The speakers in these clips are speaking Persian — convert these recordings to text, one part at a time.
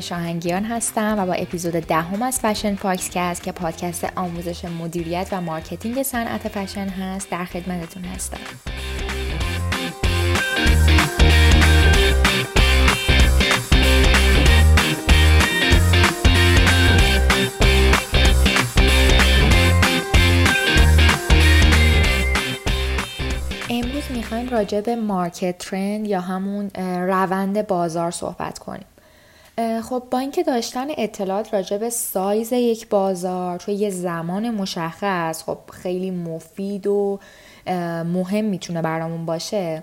شاهنگیان هستم و با اپیزود دهم از فشن پاکسکست که پادکست آموزش مدیریت و marketing صنعت فشن هست در خدمتتون هستم. امروز می‌خوایم راجع به market trend یا همون روند بازار صحبت کنیم خب با اینکه داشتن اطلاعات راجع به سایز یک بازار توی یه زمان مشخص خب خیلی مفید و مهم می‌تونه برامون باشه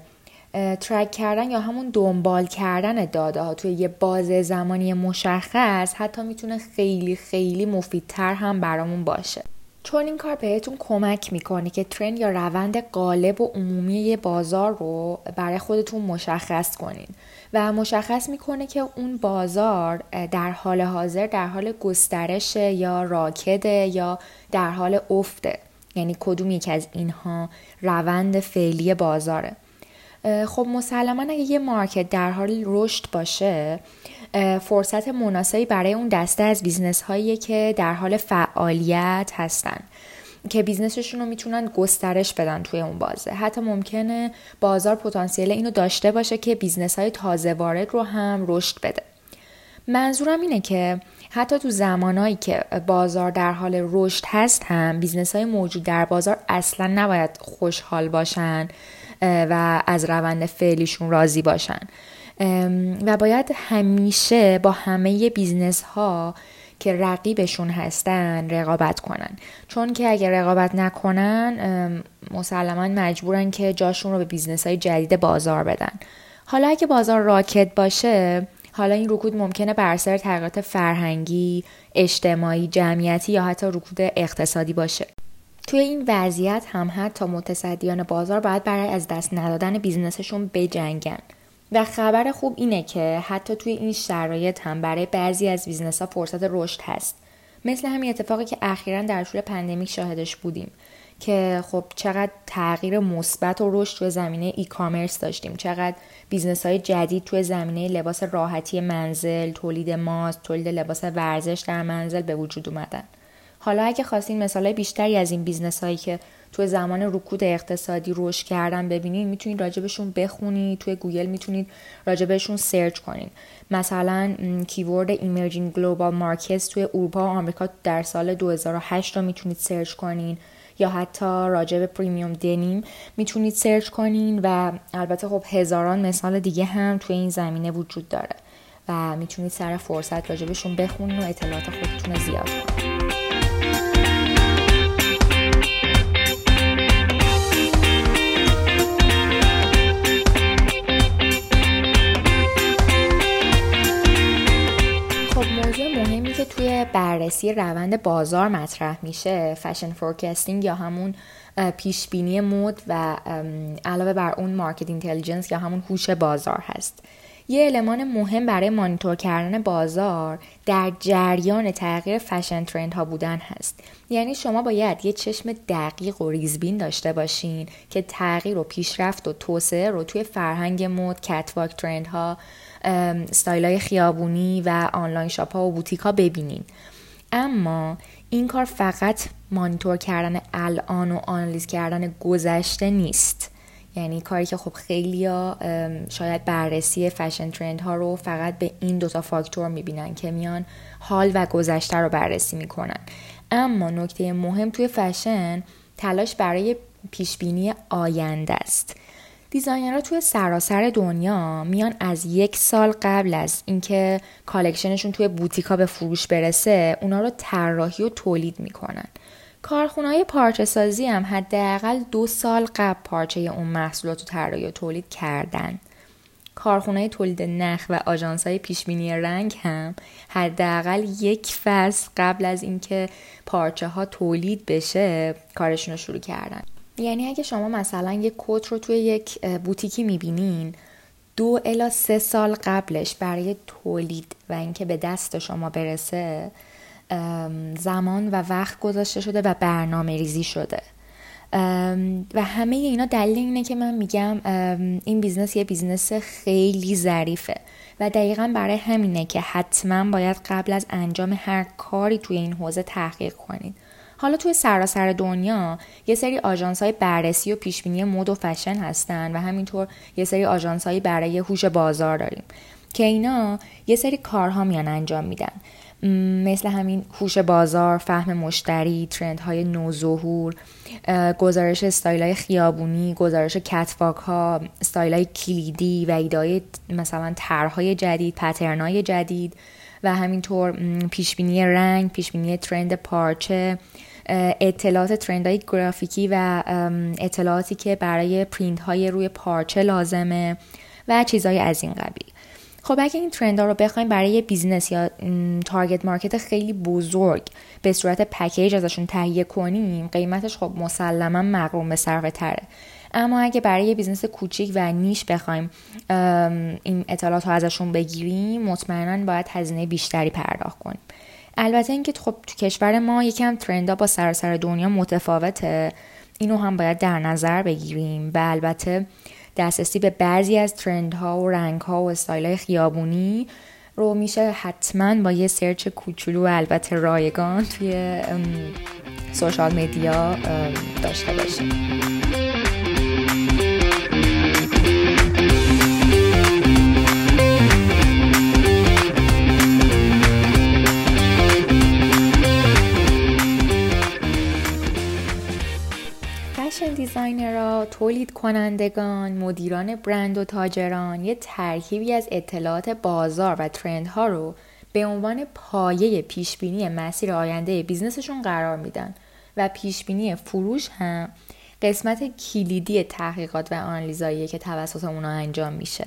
ترک کردن یا همون دنبال کردن داده ها توی یه بازه زمانی مشخص حتی می‌تونه خیلی خیلی مفیدتر هم برامون باشه. چون این کار بهتون کمک می‌کنه که ترند یا روند غالب و عمومی بازار رو برای خودتون مشخص کنین. و مشخص می‌کنه که اون بازار در حال حاضر در حال گسترش یا راکده یا در حال افته. یعنی کدوم یکی از اینها روند فعلی بازاره. خب مسلما اگه یه market در حال رشد باشه فرصت مناسبی برای اون دسته از business هایی که در حال فعالیت هستن که business شون رو می‌تونن گسترش بدن توی اون بازه. حتی ممکنه بازار پتانسیل اینو داشته باشه که business های تازه وارد رو هم رشد بده. منظورم اینه که حتی تو زمانهایی که بازار در حال رشد هست هم business های موجود در بازار اصلا نباید خوشحال باشن و از روند فعلیشون راضی باشن. و باید همیشه با همه business ها که رقیبشون هستن رقابت کنن. چون که اگر رقابت نکنن مسلما مجبورن که جاشون رو به business های جدید بازار بدن. حالا اگه بازار راکد باشه حالا این رکود ممکنه بر اثر تغییرات فرهنگی، اجتماعی، جمعیتی یا حتی رکود اقتصادی باشه. توی این وضعیت هم حتی متصدیان بازار باید برای از دست ندادن business شون بجنگن. و خبر خوب اینه که حتی توی این شرایط هم برای بعضی از business ها فرصت رشد هست. مثل همین اتفاقی که اخیرا در طول pandemic شاهدش بودیم که خب چقدر تغییر مثبت و رشد توی زمینه e-commerce داشتیم چقدر business های جدید توی زمینه لباس راحتی منزل تولید ماسک تولید لباس ورزش در منزل به وجود اومدن. حالا اگه خواستین مثال بیشتری از این business هایی که توی زمان رکود اقتصادی رشد کردن ببینید می‌تونید راجبشون بخونید توی گوگل می‌تونید راجبشون search کنید مثلا keyword emerging global markets توی اروپا و آمریکا در سال 2008 رو می‌تونید search کنین. یا حتی راجب premium denim می‌تونید search کنین و البته خب هزاران مثال دیگه هم توی این زمینه وجود داره و می‌تونید سر فرصت راجبشون بخونین و اطلاعات خودتون زیاد کنید توی بررسی روند بازار مطرح میشه fashion forecasting یا همون پیش بینی مد و علاوه بر اون market intelligence یا همون هوش بازار هست. یه المان مهم برای مانیتور کردن بازار در جریان تغییر fashion trend ها بودن هست. یعنی شما باید یه چشم دقیق و ریزبین داشته باشین که تغییر و پیشرفت و توسعه رو توی فرهنگ مد catwalk trend ها استایل های خیابونی و online shop ها و بوتیک ها ببینین. اما این کار فقط مانیتور کردن الان و آنالیز کردن گذشته نیست. یعنی کاری که خب خیلی ها شاید بررسی fashion trend ها رو فقط به این دوتا فاکتور می‌بینن که میان حال و گذشته رو بررسی می‌کنن. اما نکته مهم توی فشن تلاش برای پیشبینی آینده است. designer ها توی سراسر دنیا میان از یک سال قبل از اینکه collection شون توی بوتیکا به فروش برسه اونا رو طراحی و تولید می‌کنن. کارخونه های پارچه سازی هم حداقل دو سال قبل پارچه اون محصولات رو طراحی و تولید کردن. کارخونه تولید نخ و آژانس های پیشبینی رنگ هم حداقل یک فصل قبل از اینکه پارچه ها تولید بشه کارشون رو شروع کردن. یعنی اگه شما مثلا یک کت رو توی یک بوتیکی می‌بینین دو الا سه سال قبلش برای تولید و اینکه به دست شما برسه زمان و وقت گذاشته شده و برنامه ریزی شده و همه اینا دلیل اینه که من میگم این business یه business خیلی ظریفه. و دقیقا برای همینه که حتما باید قبل از انجام هر کاری توی این حوزه تحقیق کنید. حالا توی سراسر دنیا یه سری آژانس های بررسی و پیشبینی مد و فشن هستن و همینطور یه سری آژانس برای هوش بازار داریم که اینا یه سری کارها میان انجام میدن. مثل همین هوش بازار، فهم مشتری، trend های نوظهور، گزارش استایل های خیابونی، گزارش catwalk ها، استایل های کلیدی و ایده‌های مثلا طرحهای جدید، pattern های جدید و همینطور پیشبینی رنگ، پیشبینی trend پارچه، اطلاعات trend های گرافیکی و اطلاعاتی که برای پرینت های روی پارچه لازمه و چیزهای از این قبیل. خب اگه این trend ها رو بخوایم برای یه business یا target market خیلی بزرگ به صورت پکیج ازشون تهیه کنیم قیمتش خب مسلما مقرون به صرفه تره. اما اگه برای یه business کوچیک و niche بخوایم این اطلاعات رو ازشون بگیریم مطمئنا باید هزینه بیشتری پرداخت کنیم. البته اینکه خب تو کشور ما یکم ترندا با سراسر دنیا متفاوته. اینو هم باید در نظر بگیریم و البته دسترسی به بعضی از ترندها و رنگها و استایل خیابونی رو میشه حتما با یه سرچ کوچولو و البته رایگان توی سوشال میدیا داشته باشیم. تولید کنندگان، مدیران برند و تاجران یه ترکیبی از اطلاعات بازار و ترندها رو به عنوان پایه پیشبینی مسیر آینده بیزنسشون قرار میدن و پیشبینی فروش هم قسمت کلیدی تحقیقات و آنالیزایی که توسط اونا انجام میشه.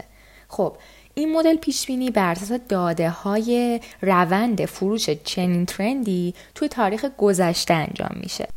خب این مدل پیشبینی بر اساس داده های روند فروش چنین ترندی توی تاریخ گذشته انجام میشه.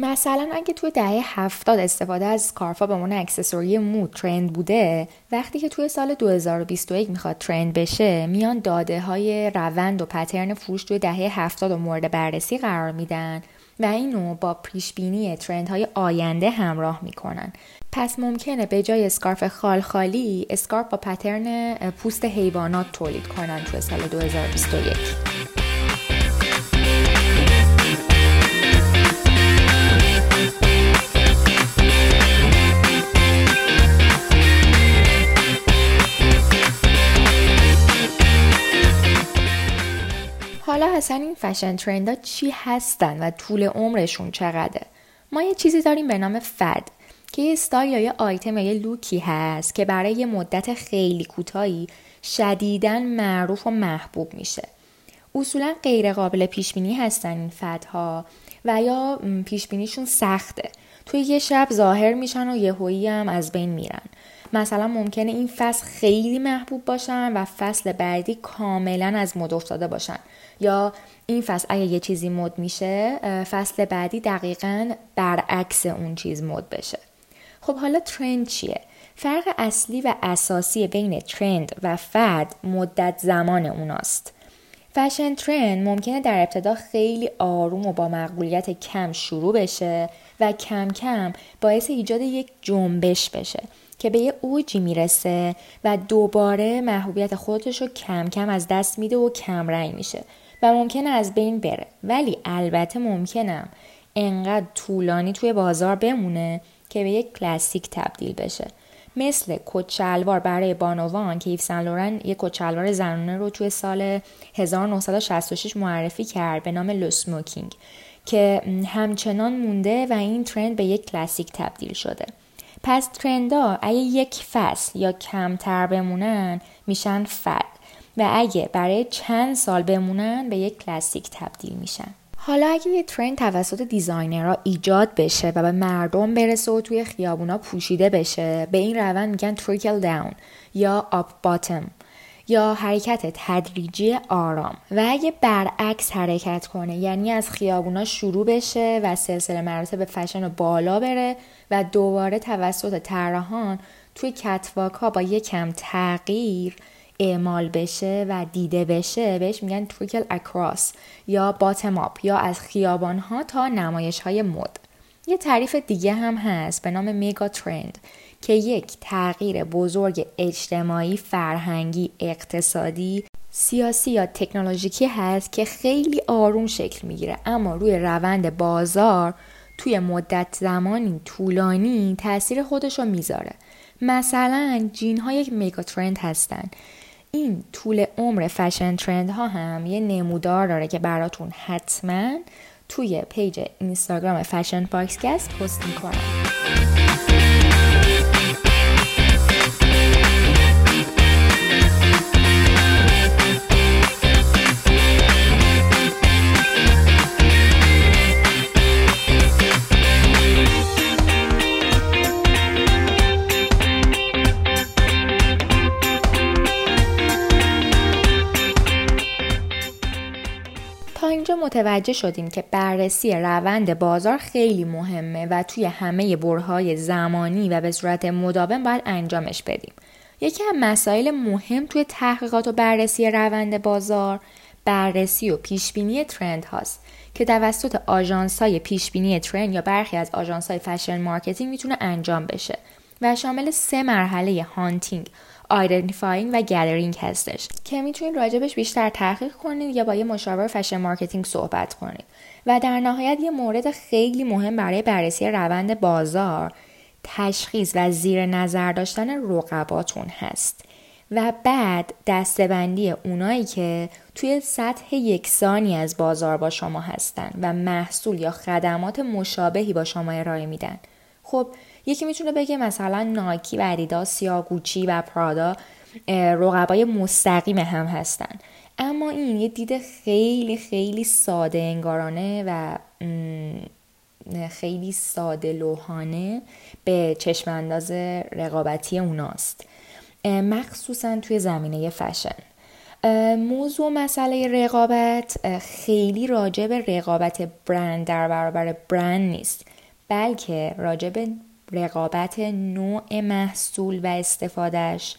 مثلا اگه توی دهه هفتاد استفاده از سکارفا به عنوان اکسسوری مود ترند بوده وقتی که توی سال 2021 می‌خواد ترند بشه میان داده های روند و پترن فروش توی دهه هفتاد و مورد بررسی قرار میدن و اینو با پیش بینی ترند های آینده همراه می‌کنن. پس ممکنه به جای اسکارف خال خالی اسکارف با پترن پوست حیوانات تولید کنن توی سال 2021 حالا اصلا این fashion trend چی هستن و طول عمرشون چقدره؟ ما یه چیزی داریم به نام fad که یه استایل یا یه آیتم یا یه look ی هست که برای یه مدت خیلی کوتاهی شدیداً معروف و محبوب میشه. اصولا غیر قابل پیش بینی هستن این fad ها و یا پیش بینیشون سخته. توی یه شب ظاهر میشن و یهویی هم از بین میرن. مثلا ممکنه این فصل خیلی محبوب باشن و فصل بعدی کاملا از مد افتاده باشن. یا این فصل اگه یه چیزی مد میشه فصل بعدی دقیقا برعکس اون چیز مد بشه. خب حالا ترند چیه؟ فرق اصلی و اساسی بین ترند و فد مدت زمان اوناست. فشن ترند ممکنه در ابتدا خیلی آروم و با مقبولیت کم شروع بشه و کم کم باعث ایجاد یک جنبش بشه. که به یه اوجی می‌رسه و دوباره محبوبیت خودش رو کم کم از دست میده و کم رنگ میشه و ممکنه از بین بره. ولی البته ممکنم انقدر طولانی توی بازار بمونه که به یک کلاسیک تبدیل بشه. مثل کت شلوار برای بانوان که ایو سن لورن یک کت شلوار زنانه رو توی سال 1966 معرفی کرد به نام Le Smoking که همچنان مونده و این trend به یک کلاسیک تبدیل شده. پس trend ا اگه یک فصل یا کمتر بمونن میشن fad و اگه برای چند سال بمونن به یک کلاسیک تبدیل میشن. حالا اگه یه trend توسط designer ها ایجاد بشه و به مردم برسه و توی خیابونا پوشیده بشه به این روند میگن trickle down یا up bottom یا حرکت تدریجی آرام. و اگه برعکس حرکت کنه یعنی از خیابونا شروع بشه و سلسله مراتب فشن رو بالا بره و دوباره توسط طراحان توی کتواک ها با یکم تغییر اعمال بشه و دیده بشه بهش میگن تریکل اکراس یا باتم آپ یا از خیابان ها تا نمایش های مد. یه تعریف دیگه هم هست به نام میگا ترند که یک تغییر بزرگ اجتماعی، فرهنگی، اقتصادی، سیاسی یا تکنولوژیکی هست که خیلی آروم شکل می‌گیره. اما روی روند بازار توی مدت زمانی طولانی تاثیر خودش رو می‌ذاره. مثلا جین ها یک mega trend هستن. این طول عمر fashion trend ها هم یه نمودار داره که براتون حتما توی page اینستاگرام Fashion Foxcast پست می‌کنم متوجه شدیم که بررسی روند بازار خیلی مهمه و توی همه برهه‌های زمانی و به صورت مداوم باید انجامش بدیم. یکی از مسائل مهم توی تحقیقات و بررسی روند بازار بررسی و پیشبینی trend هاست که توسط آژانس های پیشبینی trend یا برخی از آژانس های fashion marketing می‌تونه انجام بشه و شامل سه مرحله hunting، identifying و gathering هستش. که می‌تونید راجبش بیشتر تحقیق کنید یا با یه مشاور fashion marketing صحبت کنید. و در نهایت یه مورد خیلی مهم برای بررسی روند بازار تشخیص و زیر نظر داشتن رقباتون هست. و بعد دستبندی اونایی که توی سطح یکسانی از بازار با شما هستن و محصول یا خدمات مشابهی با شما ارائه میدن. خب یکی می‌تونه بگه مثلا نایکی و ادیداس یا گوچی و پرادا رقبای مستقیم هم هستن. اما این یه دید خیلی خیلی ساده انگارانه و خیلی ساده لوحانه به چشم انداز رقابتی اوناست. مخصوصا توی زمینه فشن. موضوع مسئله رقابت خیلی راجع به رقابت برند در برابر برند نیست بلکه راجع به رقابت نوع محصول و استفادهش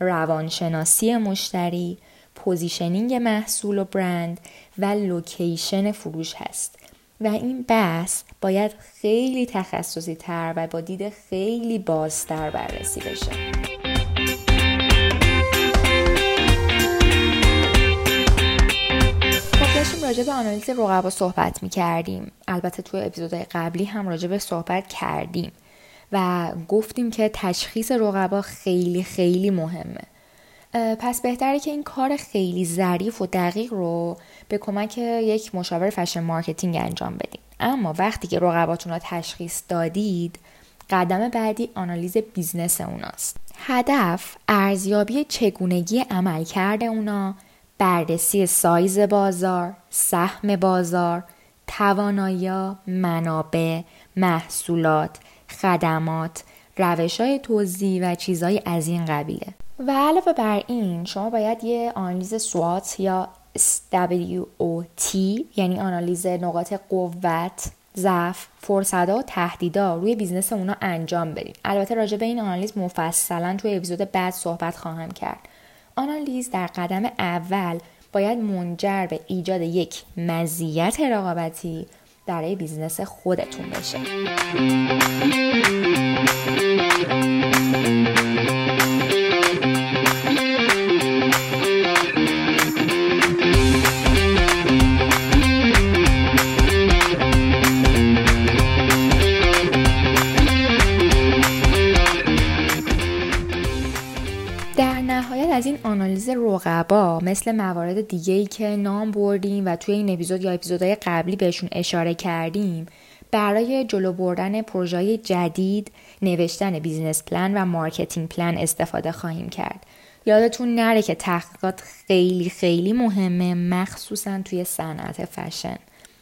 روانشناسی مشتری positioning محصول و برند و location فروش هست. و این بحث باید خیلی تخصصی تر و با دید خیلی بازتر بررسی بشه. خب داشتیم راجع به آنالیز رقبا صحبت می کردیم البته توی اپیزودهای قبلی هم راجع به صحبت کردیم. و گفتیم که تشخیص رقبا خیلی خیلی مهمه. پس بهتره که این کار خیلی ظریف و دقیق رو به کمک یک مشاور fashion marketing انجام بدیم اما وقتی که رقباتون رو تشخیص دادید قدم بعدی آنالیز business اوناست. هدف ارزیابی چگونگی عملکرد اونا بررسی سایز بازار سهم بازار توانایی منابع محصولات خدمات روش های توزیع و چیزهای از این قبیله. و علاوه بر این شما باید یه آنالیز SWOT یا SWOT یعنی آنالیز نقاط قوت ضعف فرصت و تهدیدا روی business اونا انجام بدید البته راجع به این آنالیز مفصلا توی اپیزود بعد صحبت خواهم کرد. آنالیز در قدم اول باید منجر به ایجاد یک مزیت رقابتی برای بیزنس خودتون بشه. رقبا مثل موارد دیگه ای که نام بردیم و توی این اپیزود یا اپیزودهای قبلی بهشون اشاره کردیم برای جلو بردن پروژه جدید نوشتن business plan و marketing plan استفاده خواهیم کرد. یادتون نره که تحقیقات خیلی خیلی مهمه مخصوصا توی صنعت فشن.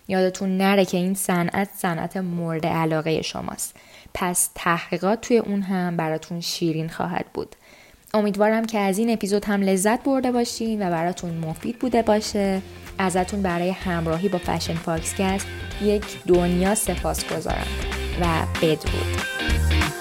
یادتون نره که این صنعت صنعت مورد علاقه شماست. پس تحقیقات توی اون هم براتون شیرین خواهد بود. امیدوارم که از این اپیزود هم لذت برده باشین و براتون مفید بوده باشه. ازتون برای همراهی با Fashion Foxcast یک دنیا سپاس گزارم و بدرود.